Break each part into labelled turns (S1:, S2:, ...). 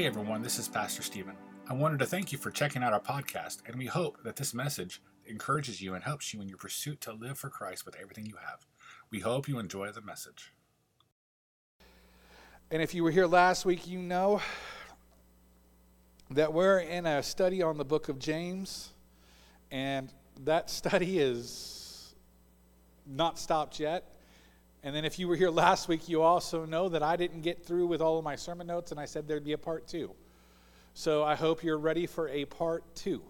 S1: Hey everyone, this is Pastor Stephen. I wanted to thank you for checking out our podcast, and we hope that this message encourages you and helps you in your pursuit to live for Christ with everything you have. We hope you enjoy the message.
S2: And if you were here last week, you know that we're in a study on the book of James, and that study is not stopped yet. And then if you were here last week, you also know that I didn't get through with all of my sermon notes, and I said there'd be a part two. So I hope you're ready for a part two.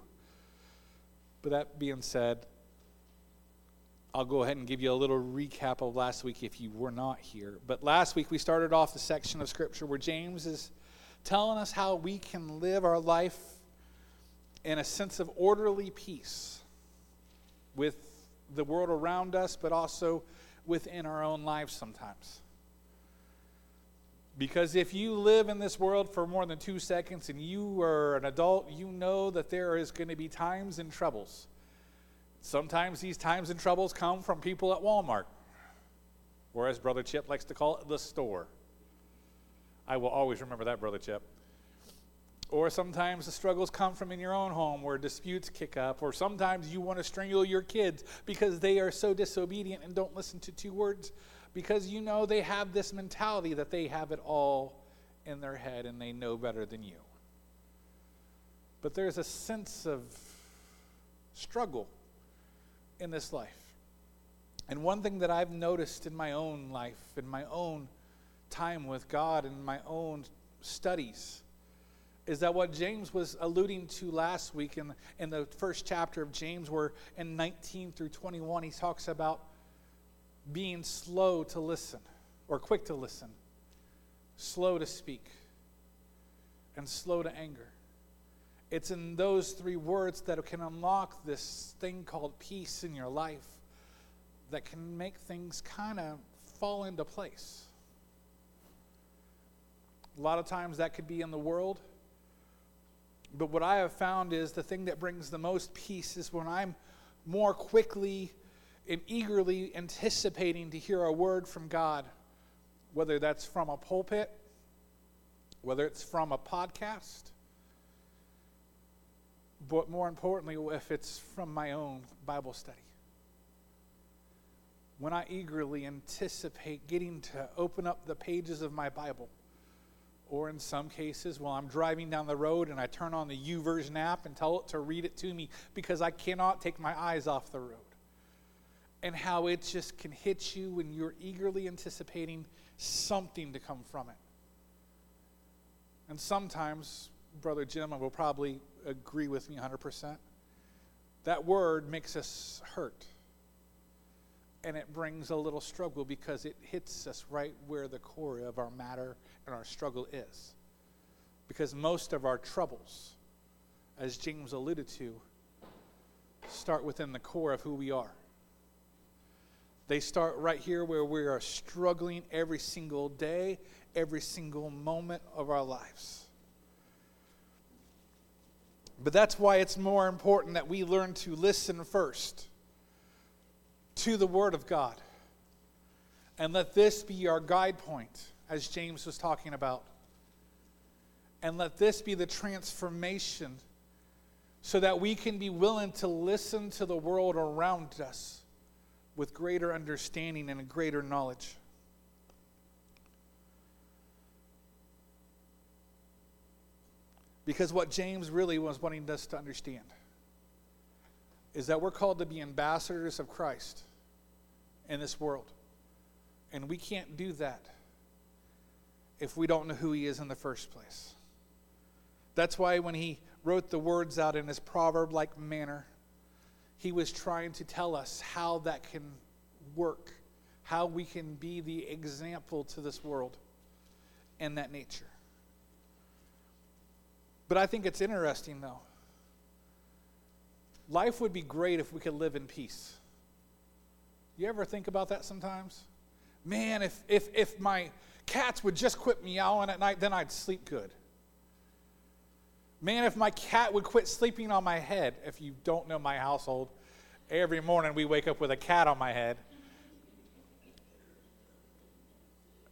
S2: But that being said, I'll go ahead and give you a little recap of last week if you were not here. But last week we started off the section of Scripture where James is telling us how we can live our life in a sense of orderly peace with the world around us, but also within our own lives sometimes. Because if you live in this world for more than two seconds and you are an adult, you know that there is going to be times and troubles. Sometimes these times and troubles come from people at Walmart, or as Brother Chip likes to call it, the store. I will always remember that, Brother Chip. Or sometimes the struggles come from in your own home where disputes kick up. Or sometimes you want to strangle your kids because they are so disobedient and don't listen to two words because you know they have this mentality that they have it all in their head and they know better than you. But there's a sense of struggle in this life. And one thing that I've noticed in my own life, in my own time with God, in my own studies, is that what James was alluding to last week in, in the first chapter of James, where in 19 through 21, he talks about being slow to listen, or quick to listen, slow to speak, and slow to anger. It's in those three words that can unlock this thing called peace in your life that can make things kind of fall into place. A lot of times that could be in the world. But what I have found is the thing that brings the most peace is when I'm more quickly and eagerly anticipating to hear a word from God, whether that's from a pulpit, whether it's from a podcast, but more importantly, if it's from my own Bible study. When I eagerly anticipate getting to open up the pages of my Bible or in some cases, while I'm driving down the road and I turn on the YouVersion app and tell it to read it to me because I cannot take my eyes off the road. And how it just can hit you when you're eagerly anticipating something to come from it. And sometimes, Brother Jim will probably agree with me 100%. That word makes us hurt. And it brings a little struggle because it hits us right where the core of our matter and our struggle is. Because most of our troubles, as James alluded to, start within the core of who we are. They start right here where we are struggling every single day, every single moment of our lives. But that's why it's more important that we learn to listen first to the Word of God. And let this be our guide point as James was talking about. And let this be the transformation so that we can be willing to listen to the world around us with greater understanding and a greater knowledge. Because what James really was wanting us to understand is that we're called to be ambassadors of Christ in this world. And we can't do that if we don't know who he is in the first place. That's why when he wrote the words out in his proverb like manner, he was trying to tell us how that can work, how we can be the example to this world and that nature. But I think it's interesting, though. Life would be great if we could live in peace. You ever think about that sometimes? Man, if, if, if my cats would just quit meowing at night, then I'd sleep good. Man, if my cat would quit sleeping on my head, if you don't know my household, every morning we wake up with a cat on my head,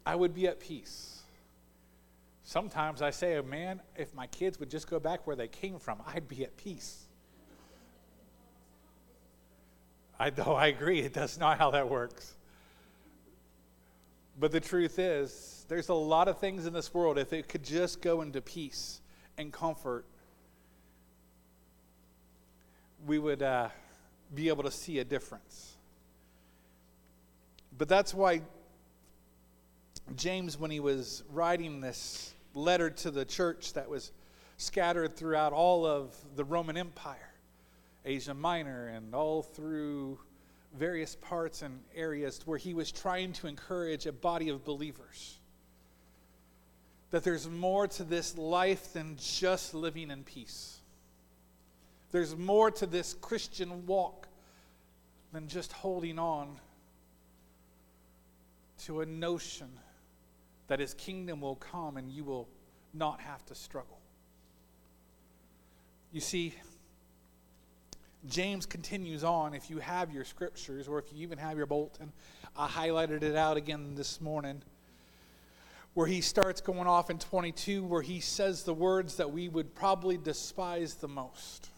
S2: I would be at peace. Sometimes I say, man, if my kids would just go back where they came from, I'd be at peace. I know, I agree. Does not how that works. But the truth is, there's a lot of things in this world, if it could just go into peace and comfort, we would uh, be able to see a difference. But that's why James, when he was writing this letter to the church that was scattered throughout all of the Roman Empire, Asia Minor, and all through various parts and areas where he was trying to encourage a body of believers. That there's more to this life than just living in peace. There's more to this Christian walk than just holding on to a notion that his kingdom will come and you will not have to struggle. You see, James continues on. If you have your scriptures, or if you even have your bulletin, I highlighted it out again this morning, where he starts going off in 22, where he says the words that we would probably despise the most.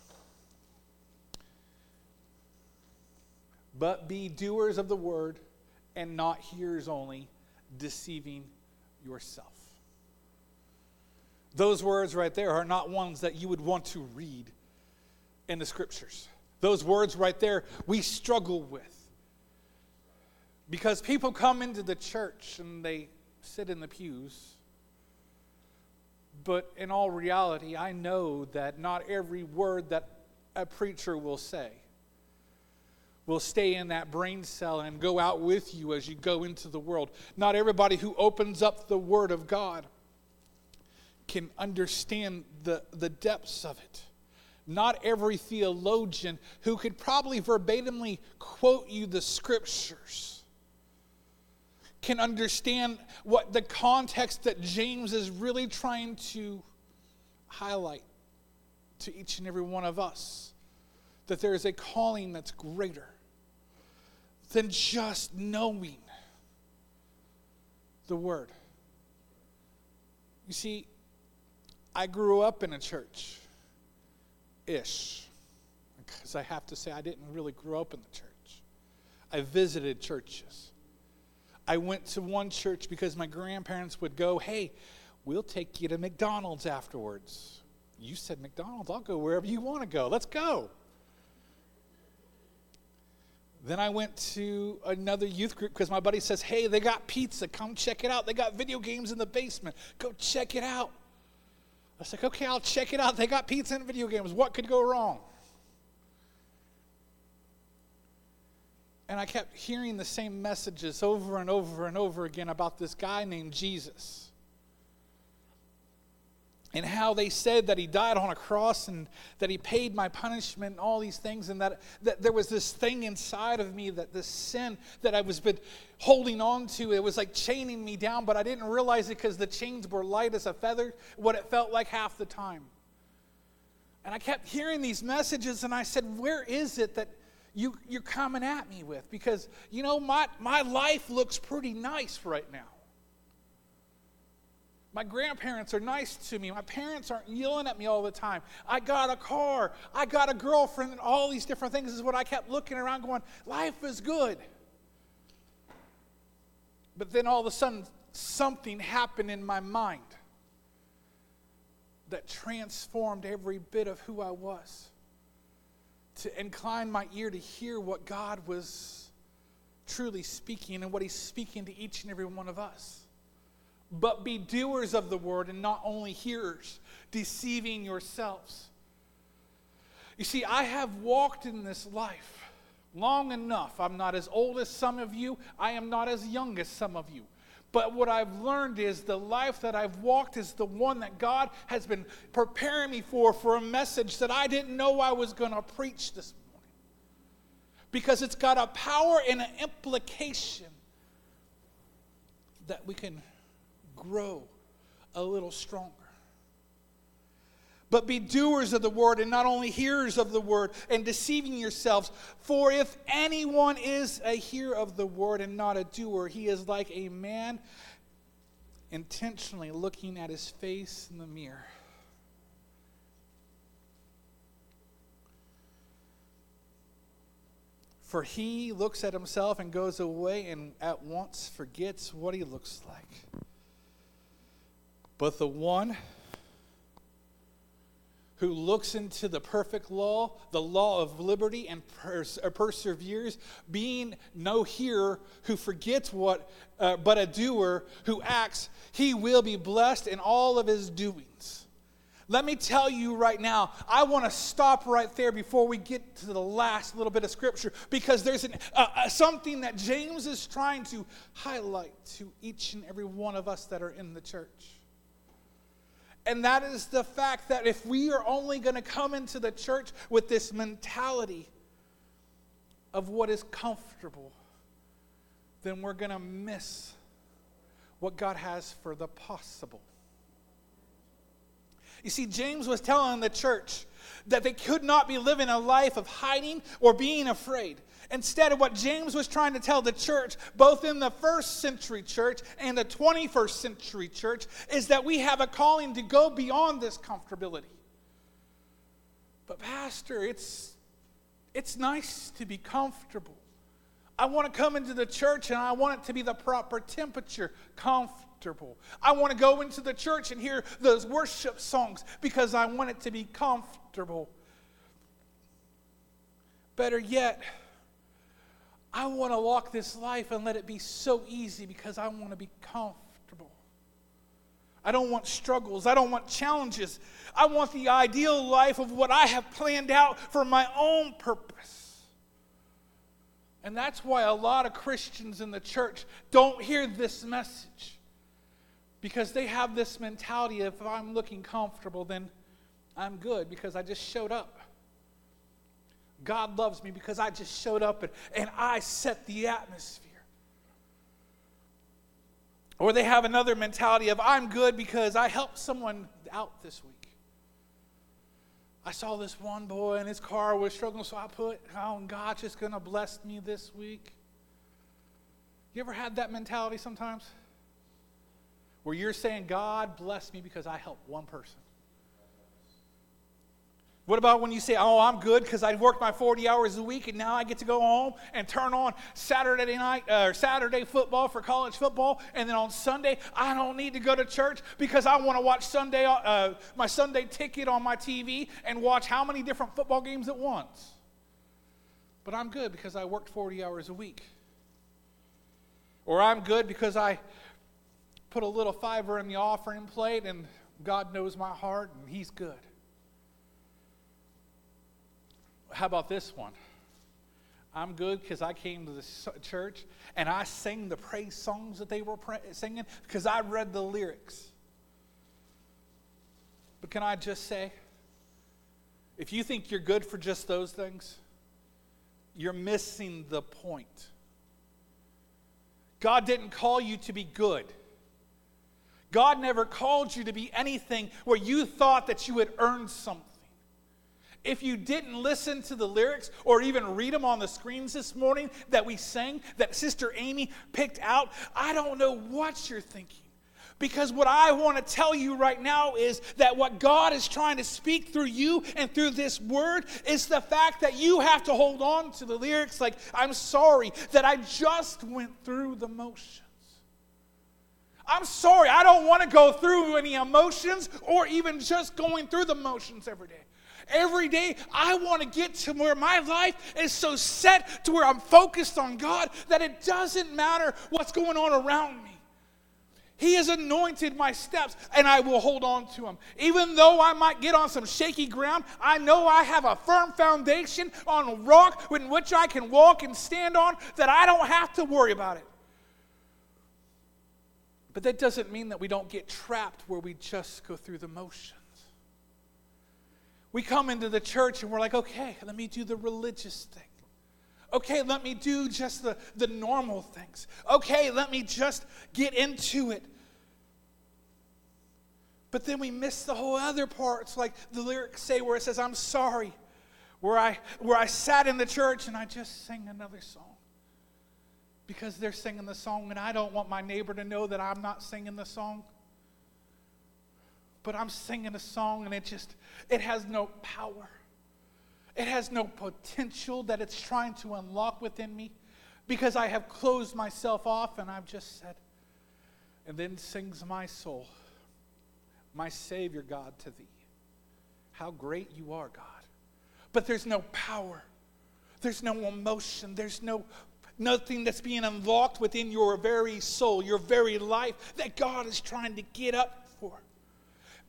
S2: But be doers of the word and not hearers only, deceiving yourself. Those words right there are not ones that you would want to read in the scriptures. Those words right there, we struggle with. Because people come into the church and they sit in the pews. But in all reality, I know that not every word that a preacher will say will stay in that brain cell and go out with you as you go into the world. Not everybody who opens up the Word of God can understand the, the depths of it not every theologian who could probably verbatimly quote you the scriptures can understand what the context that James is really trying to highlight to each and every one of us that there is a calling that's greater than just knowing the word. You see, I grew up in a church ish. Because I have to say, I didn't really grow up in the church. I visited churches. I went to one church because my grandparents would go, hey, we'll take you to McDonald's afterwards. You said McDonald's, I'll go wherever you want to go. Let's go. Then I went to another youth group because my buddy says, hey, they got pizza. Come check it out. They got video games in the basement. Go check it out. I was like, okay, I'll check it out. They got pizza and video games. What could go wrong? And I kept hearing the same messages over and over and over again about this guy named Jesus and how they said that he died on a cross and that he paid my punishment and all these things and that, that there was this thing inside of me that this sin that i was been holding on to it was like chaining me down but i didn't realize it because the chains were light as a feather what it felt like half the time. And i kept hearing these messages and i said where is it that you, you're coming at me with? Because you know my, my life looks pretty nice right now my grandparents are nice to me. My parents aren't yelling at me all the time. I got a car. I got a girlfriend. And all these different things is what I kept looking around going, life is good. But then all of a sudden, something happened in my mind that transformed every bit of who I was. To incline my ear to hear what God was truly speaking and what He's speaking to each and every one of us but be doers of the word and not only hearers, deceiving yourselves. You see, I have walked in this life long enough. I'm not as old as some of you, I am not as young as some of you. But what I've learned is the life that I've walked is the one that God has been preparing me for, for a message that I didn't know I was going to preach this morning. Because it's got a power and an implication that we can grow a little stronger. But be doers of the word and not only hearers of the word and deceiving yourselves. For if anyone is a hearer of the word and not a doer, he is like a man intentionally looking at his face in the mirror. For he looks at himself and goes away and at once forgets what he looks like. But the one who looks into the perfect law, the law of liberty, and pers- uh, perseveres, being no hearer who forgets what, uh, but a doer who acts, he will be blessed in all of his doings. Let me tell you right now, I want to stop right there before we get to the last little bit of scripture because there's an, uh, uh, something that James is trying to highlight to each and every one of us that are in the church. And that is the fact that if we are only going to come into the church with this mentality of what is comfortable, then we're going to miss what God has for the possible. You see, James was telling the church that they could not be living a life of hiding or being afraid. Instead of what James was trying to tell the church, both in the first century church and the 21st century church, is that we have a calling to go beyond this comfortability. But, Pastor, it's, it's nice to be comfortable. I want to come into the church and I want it to be the proper temperature, comfortable comfortable. I want to go into the church and hear those worship songs because I want it to be comfortable. Better yet, I want to walk this life and let it be so easy because I want to be comfortable. I don't want struggles. I don't want challenges. I want the ideal life of what I have planned out for my own purpose. And that's why a lot of Christians in the church don't hear this message. Because they have this mentality if I'm looking comfortable, then I'm good because I just showed up. God loves me because I just showed up and, and I set the atmosphere. Or they have another mentality of I'm good because I helped someone out this week. I saw this one boy and his car was struggling, so I put, oh, God's just going to bless me this week. You ever had that mentality sometimes? where you're saying, God bless me because I helped one person? What about when you say, Oh, I'm good because I worked my 40 hours a week and now I get to go home and turn on Saturday night uh, or Saturday football for college football, and then on Sunday I don't need to go to church because I want to watch Sunday uh, my Sunday ticket on my TV and watch how many different football games at once? But I'm good because I worked 40 hours a week. Or I'm good because I put a little fiver in the offering plate, and God knows my heart, and He's good. How about this one? I'm good because I came to the church and I sang the praise songs that they were singing because I read the lyrics. But can I just say, if you think you're good for just those things, you're missing the point. God didn't call you to be good. God never called you to be anything where you thought that you had earned something. If you didn't listen to the lyrics or even read them on the screens this morning that we sang, that Sister Amy picked out, I don't know what you're thinking. Because what I want to tell you right now is that what God is trying to speak through you and through this word is the fact that you have to hold on to the lyrics like, I'm sorry that I just went through the motions. I'm sorry, I don't want to go through any emotions or even just going through the motions every day. Every day, I want to get to where my life is so set to where I'm focused on God that it doesn't matter what's going on around me. He has anointed my steps, and I will hold on to them. Even though I might get on some shaky ground, I know I have a firm foundation on a rock in which I can walk and stand on that I don't have to worry about it. But that doesn't mean that we don't get trapped where we just go through the motions. We come into the church and we're like, okay, let me do the religious thing. Okay, let me do just the, the normal things. Okay, let me just get into it. But then we miss the whole other parts, like the lyrics say, where it says, I'm sorry, where I, where I sat in the church and I just sang another song because they're singing the song and I don't want my neighbor to know that I'm not singing the song. But I'm singing a song and it just, it has no power. It has no potential that it's trying to unlock within me because I have closed myself off and I've just said, and then sings my soul, my Savior God to thee. How great you are, God. But there's no power. There's no emotion. There's no nothing that's being unlocked within your very soul, your very life that God is trying to get up.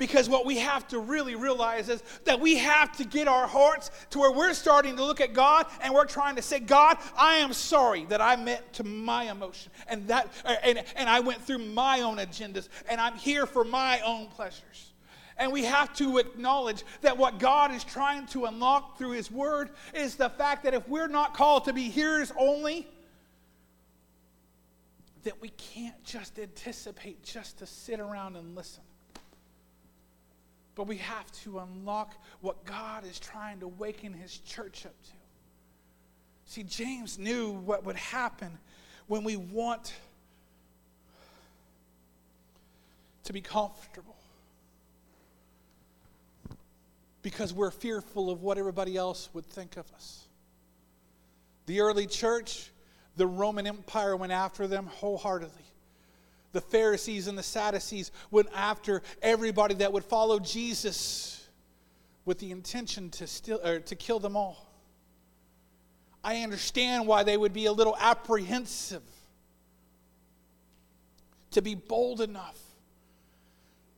S2: Because what we have to really realize is that we have to get our hearts to where we're starting to look at God and we're trying to say, God, I am sorry that I meant to my emotion and that and, and I went through my own agendas and I'm here for my own pleasures. And we have to acknowledge that what God is trying to unlock through His Word is the fact that if we're not called to be hearers only, that we can't just anticipate just to sit around and listen. But we have to unlock what God is trying to waken his church up to. See, James knew what would happen when we want to be comfortable because we're fearful of what everybody else would think of us. The early church, the Roman Empire went after them wholeheartedly. The Pharisees and the Sadducees went after everybody that would follow Jesus with the intention to, steal, or to kill them all. I understand why they would be a little apprehensive to be bold enough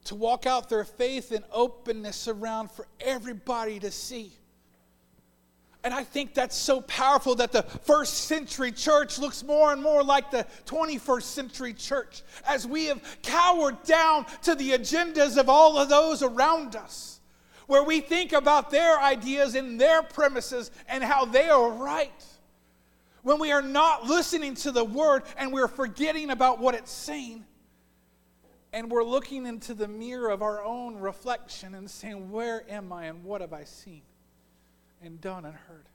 S2: to walk out their faith and openness around for everybody to see. And I think that's so powerful that the first century church looks more and more like the 21st century church as we have cowered down to the agendas of all of those around us, where we think about their ideas and their premises and how they are right. When we are not listening to the word and we're forgetting about what it's saying, and we're looking into the mirror of our own reflection and saying, Where am I and what have I seen? And done and heard.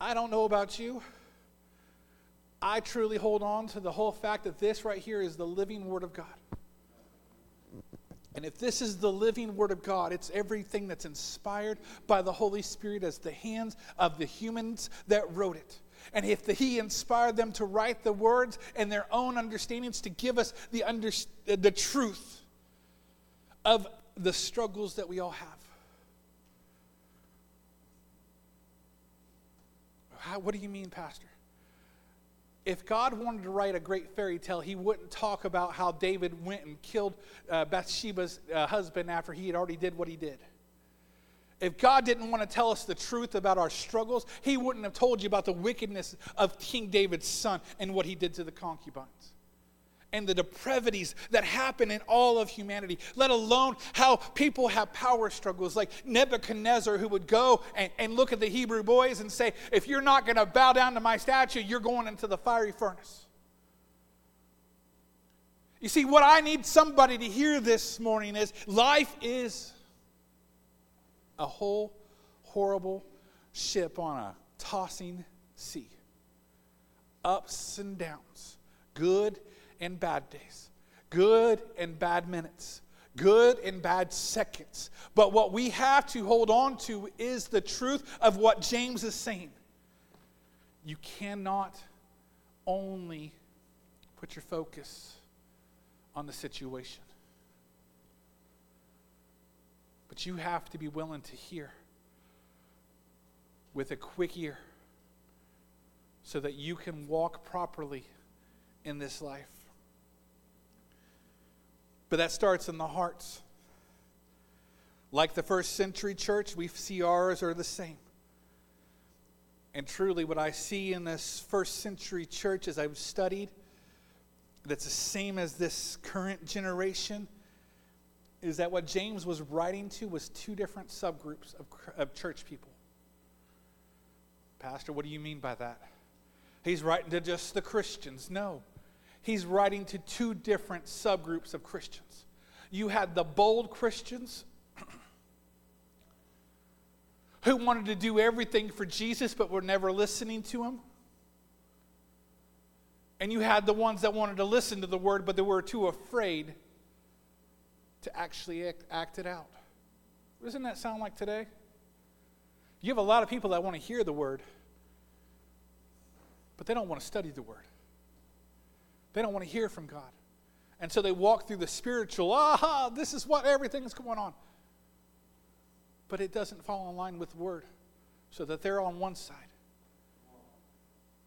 S2: I don't know about you. I truly hold on to the whole fact that this right here is the living Word of God. And if this is the living Word of God, it's everything that's inspired by the Holy Spirit as the hands of the humans that wrote it. And if the, He inspired them to write the words and their own understandings to give us the, under, the truth of the struggles that we all have. How, what do you mean, Pastor? If God wanted to write a great fairy tale, he wouldn't talk about how David went and killed uh, Bathsheba's uh, husband after he had already did what he did. If God didn't want to tell us the truth about our struggles, he wouldn't have told you about the wickedness of King David's son and what he did to the concubines and the depravities that happen in all of humanity, let alone how people have power struggles, like Nebuchadnezzar, who would go and, and look at the Hebrew boys and say, If you're not going to bow down to my statue, you're going into the fiery furnace. You see, what I need somebody to hear this morning is life is a whole horrible ship on a tossing sea. Ups and downs, good and bad days, good and bad minutes, good and bad seconds. But what we have to hold on to is the truth of what James is saying. You cannot only put your focus on the situation, but you have to be willing to hear with a quick ear so that you can walk properly in this life. But that starts in the hearts. Like the first century church, we see ours are the same. And truly, what I see in this first century church as I've studied, that's the same as this current generation, is that what James was writing to was two different subgroups of, of church people. Pastor, what do you mean by that? He's writing to just the Christians. No he's writing to two different subgroups of Christians. You had the bold Christians who wanted to do everything for Jesus but were never listening to him. And you had the ones that wanted to listen to the word, but they were too afraid to actually act, act it out. Doesn't that sound like today? You have a lot of people that want to hear the word, but they don't want to study the word. They don't want to hear from God. And so they walk through the spiritual, aha, this is what everything's going on. But it doesn't fall in line with the word, so that they're on one side.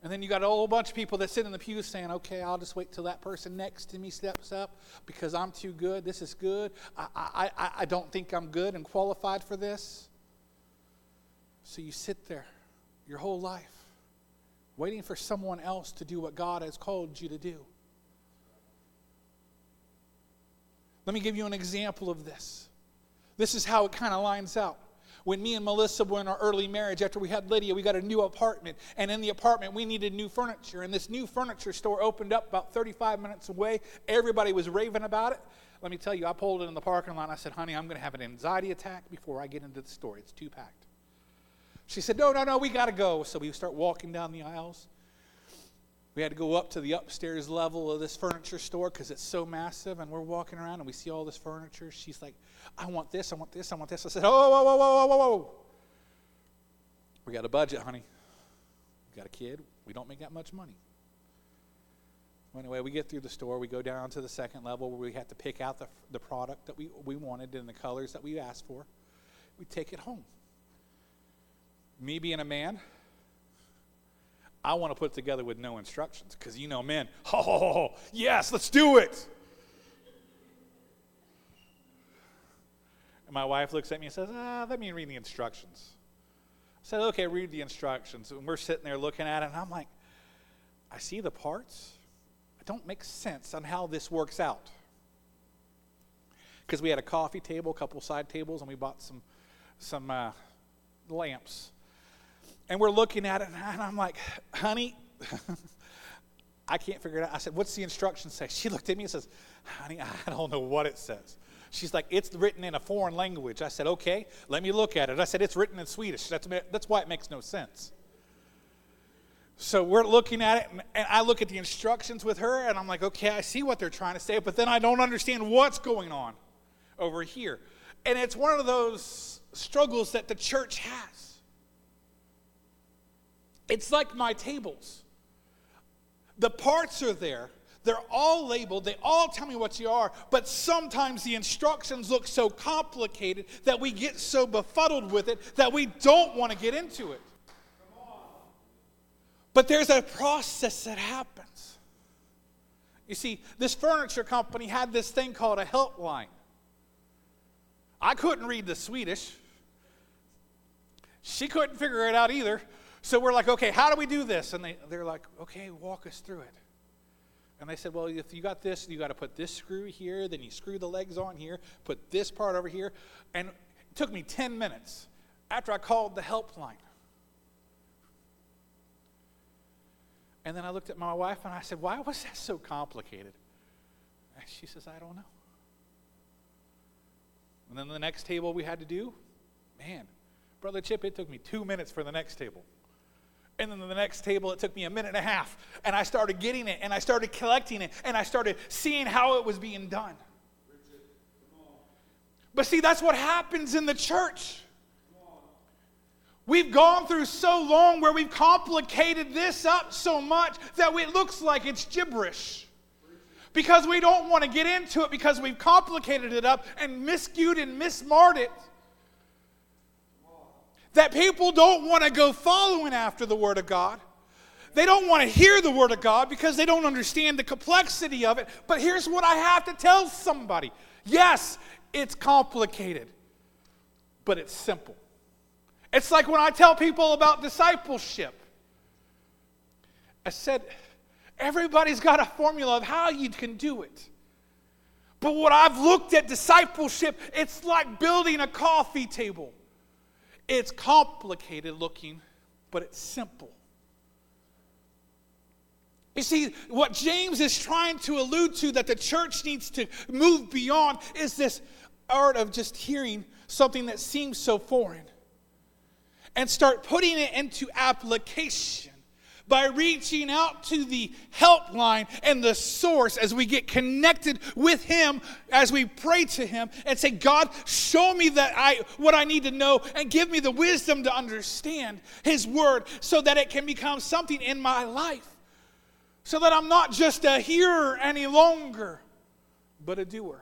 S2: And then you got a whole bunch of people that sit in the pews saying, okay, I'll just wait till that person next to me steps up because I'm too good. This is good. I, I, I, I don't think I'm good and qualified for this. So you sit there your whole life waiting for someone else to do what God has called you to do. Let me give you an example of this. This is how it kind of lines out. When me and Melissa were in our early marriage, after we had Lydia, we got a new apartment. And in the apartment, we needed new furniture. And this new furniture store opened up about 35 minutes away. Everybody was raving about it. Let me tell you, I pulled it in the parking lot. I said, honey, I'm going to have an anxiety attack before I get into the store. It's too packed. She said, no, no, no, we got to go. So we start walking down the aisles. We had to go up to the upstairs level of this furniture store because it's so massive, and we're walking around and we see all this furniture. She's like, I want this, I want this, I want this. I said, Oh, whoa, whoa, whoa, whoa, whoa. We got a budget, honey. We got a kid. We don't make that much money. Well, anyway, we get through the store. We go down to the second level where we have to pick out the, the product that we, we wanted and the colors that we asked for. We take it home. Me being a man, I want to put it together with no instructions because you know, men, oh, yes, let's do it. And my wife looks at me and says, ah, let me read the instructions. I said, okay, read the instructions. And we're sitting there looking at it, and I'm like, I see the parts. I don't make sense on how this works out. Because we had a coffee table, a couple side tables, and we bought some, some uh, lamps and we're looking at it, and I'm like, honey, I can't figure it out. I said, what's the instructions say? She looked at me and says, honey, I don't know what it says. She's like, it's written in a foreign language. I said, okay, let me look at it. I said, it's written in Swedish. That's, that's why it makes no sense. So we're looking at it, and, and I look at the instructions with her, and I'm like, okay, I see what they're trying to say, but then I don't understand what's going on over here. And it's one of those struggles that the church has. It's like my tables. The parts are there. They're all labeled. They all tell me what you are. But sometimes the instructions look so complicated that we get so befuddled with it that we don't want to get into it. But there's a process that happens. You see, this furniture company had this thing called a helpline. I couldn't read the Swedish. She couldn't figure it out either. So we're like, okay, how do we do this? And they, they're like, okay, walk us through it. And they said, well, if you got this, you got to put this screw here, then you screw the legs on here, put this part over here. And it took me 10 minutes after I called the helpline. And then I looked at my wife and I said, why was that so complicated? And she says, I don't know. And then the next table we had to do, man, Brother Chip, it took me two minutes for the next table. And then the next table, it took me a minute and a half. And I started getting it, and I started collecting it, and I started seeing how it was being done. But see, that's what happens in the church. We've gone through so long where we've complicated this up so much that it looks like it's gibberish. Because we don't want to get into it because we've complicated it up and miscued and mismarred it that people don't want to go following after the Word of God. They don't want to hear the Word of God because they don't understand the complexity of it. But here's what I have to tell somebody yes, it's complicated, but it's simple. It's like when I tell people about discipleship. I said, everybody's got a formula of how you can do it. But what I've looked at discipleship, it's like building a coffee table. It's complicated looking, but it's simple. You see, what James is trying to allude to that the church needs to move beyond is this art of just hearing something that seems so foreign and start putting it into application by reaching out to the helpline and the source as we get connected with him as we pray to him and say god show me that i what i need to know and give me the wisdom to understand his word so that it can become something in my life. So that i'm not just a hearer any longer but a doer.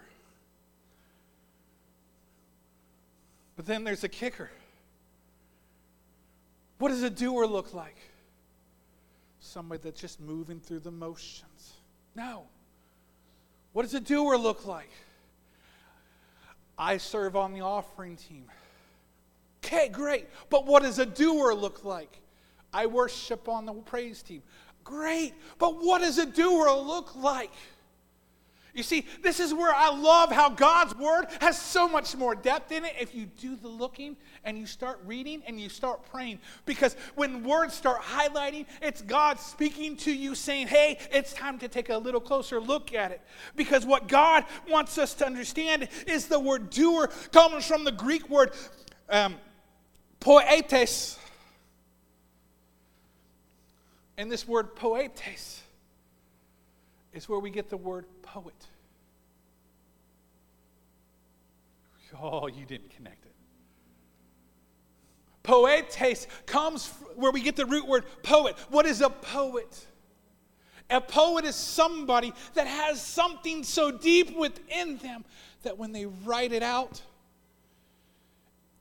S2: But then there's a kicker. What does a doer look like somebody that's just moving through the motions. No. What does a doer look like? I serve on the offering team. Okay, great. But what does a doer look like? I worship on the praise team. Great. But what does a doer look like? You see, this is where I love how God's word has so much more depth in it if you do the looking and you start reading and you start praying. Because when words start highlighting, it's God speaking to you saying, hey, it's time to take a little closer look at it. Because what God wants us to understand is the word doer comes from the Greek word um, poetes. And this word poetes is where we get the word poet. Oh, you didn't connect it. Poetes comes where we get the root word poet. What is a poet? A poet is somebody that has something so deep within them that when they write it out,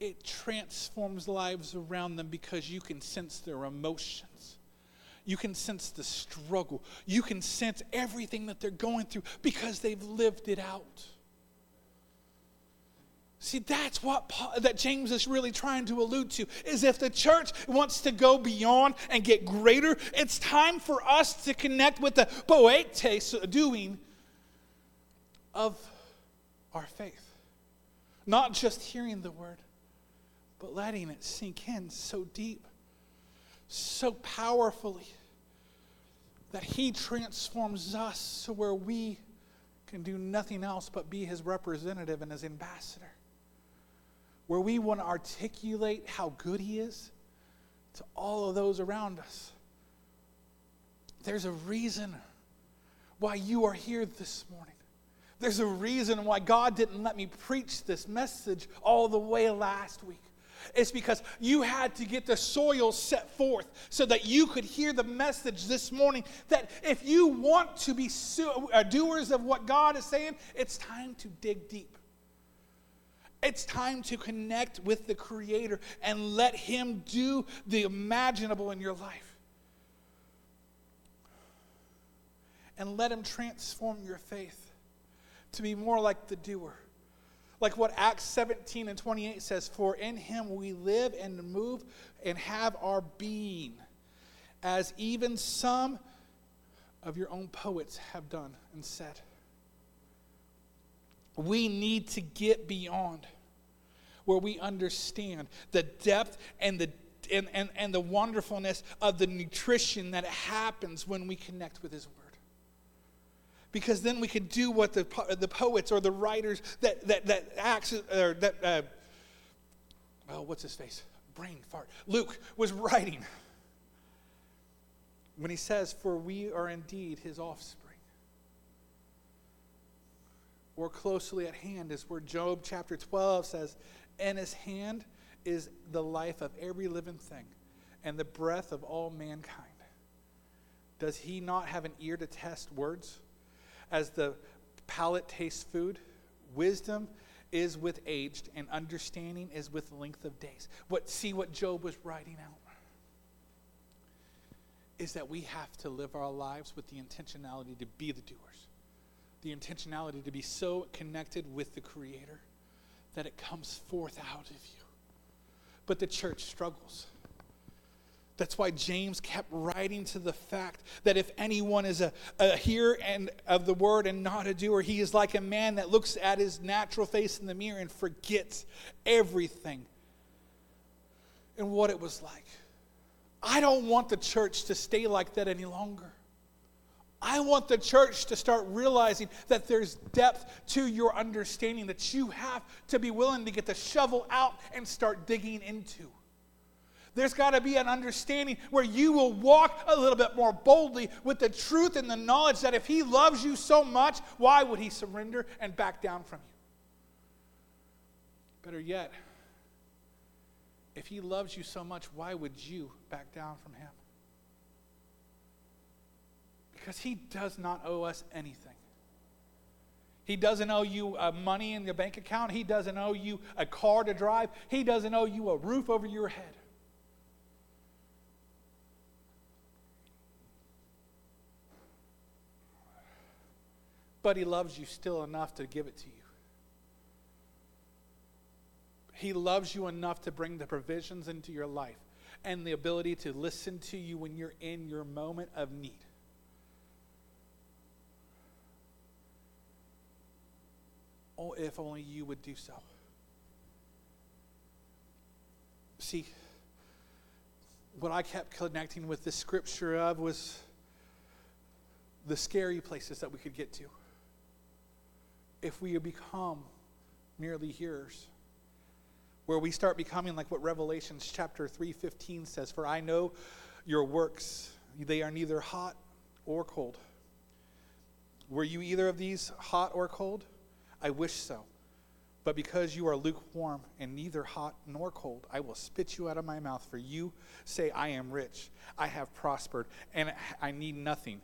S2: it transforms lives around them because you can sense their emotions. You can sense the struggle. You can sense everything that they're going through because they've lived it out. See, that's what Paul, that James is really trying to allude to is if the church wants to go beyond and get greater, it's time for us to connect with the poetes doing of our faith. Not just hearing the word, but letting it sink in so deep, so powerfully that He transforms us to where we can do nothing else but be His representative and His ambassador. Where we want to articulate how good He is to all of those around us. There's a reason why you are here this morning. There's a reason why God didn't let me preach this message all the way last week. It's because you had to get the soil set forth so that you could hear the message this morning that if you want to be uh, doers of what God is saying, it's time to dig deep. It's time to connect with the Creator and let Him do the imaginable in your life. And let Him transform your faith to be more like the doer. Like what Acts 17 and 28 says, For in him we live and move and have our being, as even some of your own poets have done and said. We need to get beyond where we understand the depth and the and, and, and the wonderfulness of the nutrition that happens when we connect with his word because then we could do what the, the poets or the writers that, that, that acts, or that, uh, oh, what's his face? Brain fart. Luke was writing when he says, For we are indeed his offspring. More closely at hand is where Job chapter 12 says, In his hand is the life of every living thing and the breath of all mankind. Does he not have an ear to test words? as the palate tastes food, wisdom is with aged, and understanding is with length of days. What see what Job was writing out is that we have to live our lives with the intentionality to be the doers. The intentionality to be so connected with the Creator that it comes forth out of you. But the church struggles. That's why James kept writing to the fact that if anyone is a, a hearer and of the word and not a doer, he is like a man that looks at his natural face in the mirror and forgets everything and what it was like. I don't want the church to stay like that any longer. I want the church to start realizing that there's depth to your understanding that you have to be willing to get the shovel out and start digging into. There's got to be an understanding where you will walk a little bit more boldly with the truth and the knowledge that if He loves you so much, why would He surrender and back down from you? Better yet, if He loves you so much, why would you back down from Him? Because He does not owe us anything. He doesn't owe you uh, money in your bank account. He doesn't owe you a car to drive. He doesn't owe you a roof over your head. But He loves you still enough to give it to you. He loves you enough to bring the provisions into your life and the ability to listen to you when you're in your moment of need. Oh, if only you would do so. See, what I kept connecting with this scripture of was the scary places that we could get to. If we become merely hearers where we start becoming like what revelations chapter 3.15 says for i know your works. They are neither hot or cold. Were you either of these hot or cold I wish so. But because you are lukewarm and neither hot nor cold, I will spit you out of my mouth. For you say, I am rich, I have prospered, and I need nothing.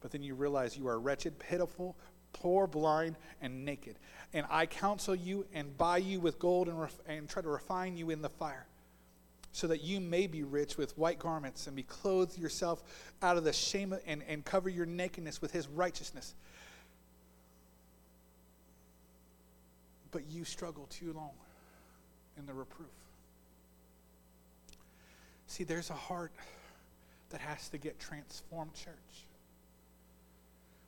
S2: But then you realize you are wretched, pitiful, poor, blind, and naked. And I counsel you and buy you with gold and, ref- and try to refine you in the fire, so that you may be rich with white garments and be clothed yourself out of the shame and, and cover your nakedness with his righteousness but you struggle too long in the reproof. See, there's a heart that has to get transformed, church,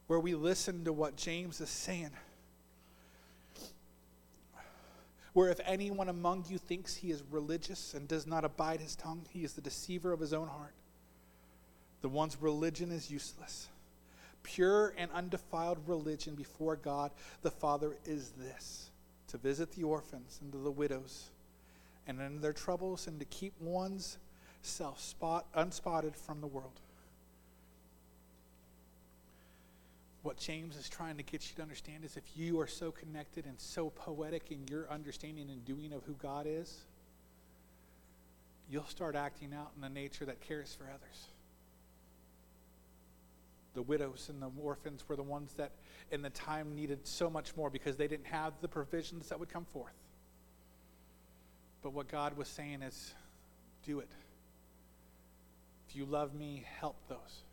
S2: where we listen to what James is saying. Where if anyone among you thinks he is religious and does not abide his tongue, he is the deceiver of his own heart. The one's religion is useless. Pure and undefiled religion before God the Father is this to visit the orphans and the widows and in their troubles and to keep one's self spot unspotted from the world. What James is trying to get you to understand is if you are so connected and so poetic in your understanding and doing of who God is, you'll start acting out in the nature that cares for others. The widows and the orphans were the ones that in the time needed so much more because they didn't have the provisions that would come forth. But what God was saying is, do it. If you love me, help those.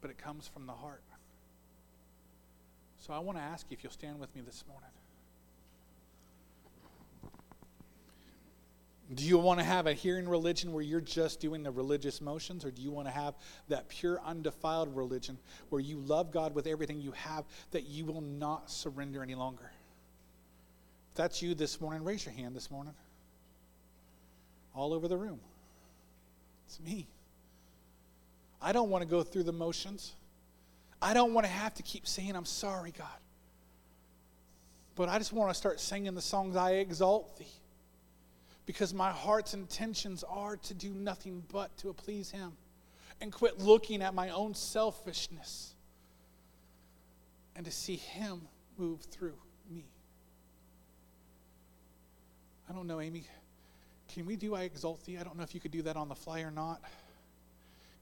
S2: But it comes from the heart. So I want to ask you if you'll stand with me this morning. Do you want to have a hearing religion where you're just doing the religious motions, or do you want to have that pure, undefiled religion where you love God with everything you have, that you will not surrender any longer? If that's you this morning, raise your hand this morning. All over the room. It's me. I don't want to go through the motions. I don't want to have to keep saying, I'm sorry, God. But I just want to start singing the songs, I exalt thee because my heart's intentions are to do nothing but to please Him and quit looking at my own selfishness and to see Him move through me. I don't know, Amy. Can we do I Exalt Thee? I don't know if you could do that on the fly or not.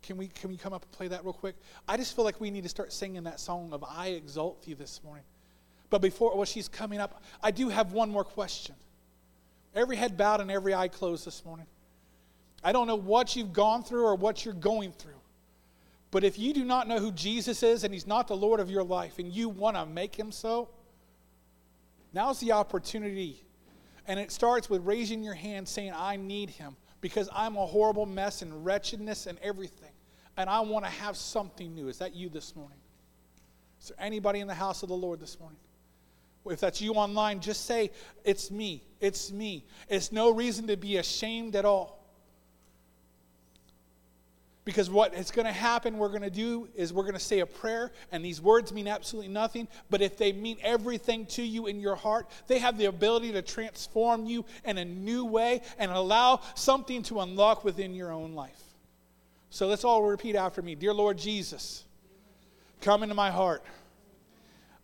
S2: Can we, can we come up and play that real quick? I just feel like we need to start singing that song of I Exalt Thee this morning. But before well, she's coming up, I do have one more question. Every head bowed and every eye closed this morning. I don't know what you've gone through or what you're going through. But if you do not know who Jesus is and he's not the Lord of your life and you want to make him so, now's the opportunity. And it starts with raising your hand saying, I need him because I'm a horrible mess and wretchedness and everything. And I want to have something new. Is that you this morning? Is there anybody in the house of the Lord this morning? If that's you online, just say, It's me. It's me. It's no reason to be ashamed at all. Because what is going to happen, we're going to do is we're going to say a prayer, and these words mean absolutely nothing. But if they mean everything to you in your heart, they have the ability to transform you in a new way and allow something to unlock within your own life. So let's all repeat after me Dear Lord Jesus, come into my heart.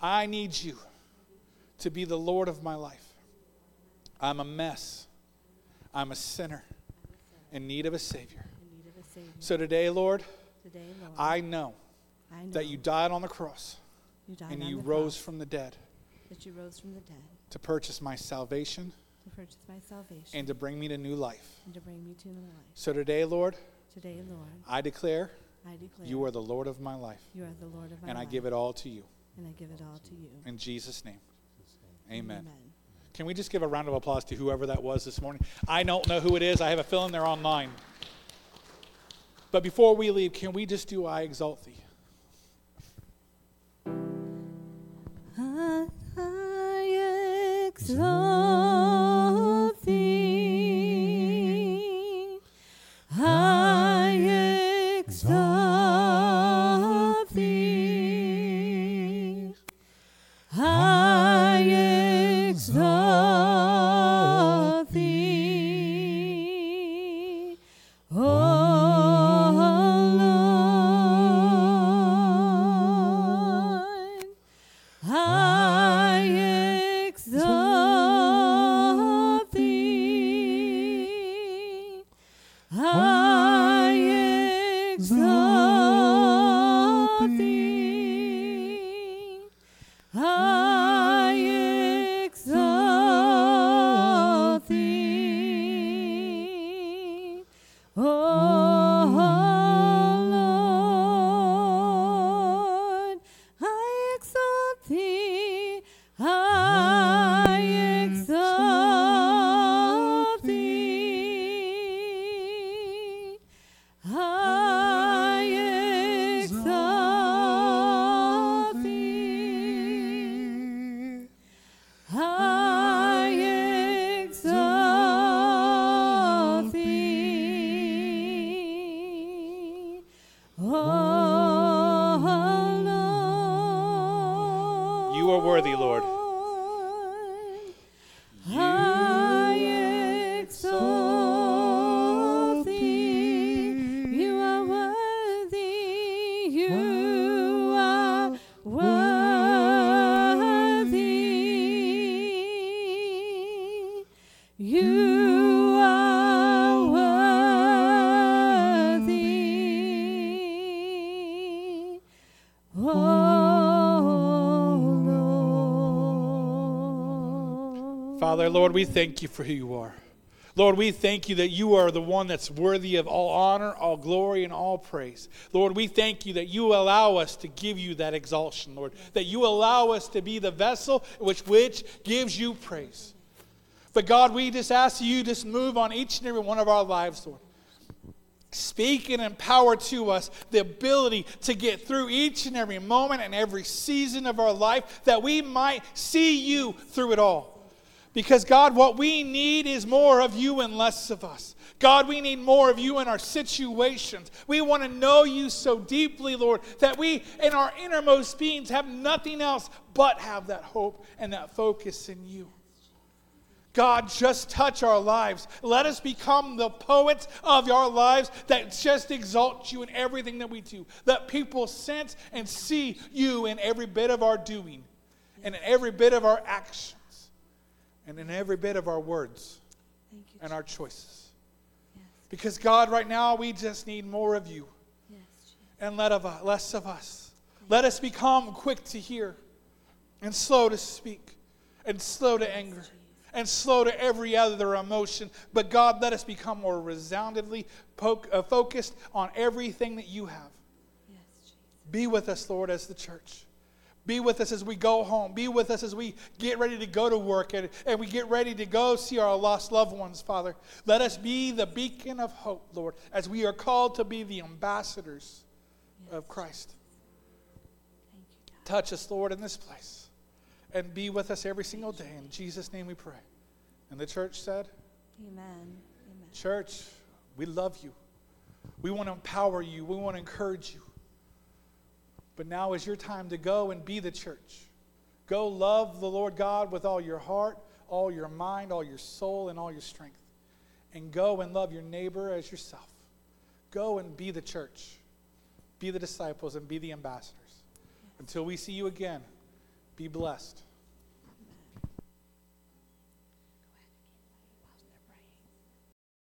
S2: I need you to be the Lord of my life. I'm a mess, I'm a sinner in need of a Savior.
S3: of a Savior.
S2: So today, Lord,
S3: Today, Lord,
S2: I know
S3: I know
S2: that you died on the cross
S3: you died
S2: and you rose
S3: cross,
S2: from the dead
S3: that you rose from the dead
S2: to purchase my salvation
S3: to purchase my salvation
S2: and to bring me to new life.
S3: and to bring me to new life.
S2: So today, Lord,
S3: Today, Lord,
S2: I declare
S3: I declare
S2: you are the Lord of my life,
S3: you are the Lord of my
S2: and I give it all to you.
S3: and I give it all to you.
S2: In Jesus' name, amen.
S3: Amen.
S2: Can we just give a round of applause to whoever that was this morning? I don't know who it is. I have a feeling they're online. But before we leave, can we just do I exalt thee?
S3: I, I exalt
S2: Father, Lord, we thank you for who you are. Lord, we thank you that you are the one that's worthy of all honor, all glory, and all praise. Lord, we thank you that you allow us to give you that exaltation, Lord, that you allow us to be the vessel which, which gives you praise. But God, we just ask you just move on each and every one of our lives, Lord. Speak and empower to us the ability to get through each and every moment and every season of our life that we might see you through it all. Because, God, what we need is more of you and less of us. God, we need more of you in our situations. We want to know you so deeply, Lord, that we, in our innermost beings, have nothing else but have that hope and that focus in you. God, just touch our lives. Let us become the poets of our lives that just exalt you in everything that we do. Let people sense and see you in every bit of our doing, and in every bit of our actions, and in every bit of our words
S3: Thank you.
S2: and our choices.
S3: Yes,
S2: Because, God, right now we just need more of you
S3: yes,
S2: and let of, less of us. Let us become quick to hear and slow to speak and slow to anger and slow to every other emotion. But God, let us become more resoundingly po- uh, focused on everything that you have.
S3: Yes, Jesus.
S2: Be with us, Lord, as the church. Be with us as we go home. Be with us as we get ready to go to work and, and we get ready to go see our lost loved ones, Father. Let us be the beacon of hope, Lord, as we are called to be the ambassadors of Christ.
S3: Thank you,
S2: Touch us, Lord, in this place. And be with us every single day. In Jesus' name we pray. And the church said,
S3: Amen. Amen.
S2: Church, we love you. We want to empower you. We want to encourage you. But now is your time to go and be the church. Go love the Lord God with all your heart, all your mind, all your soul, and all your strength. And go and love your neighbor as yourself. Go and be the church. Be the disciples and be the ambassadors. Until we see you again, be blessed.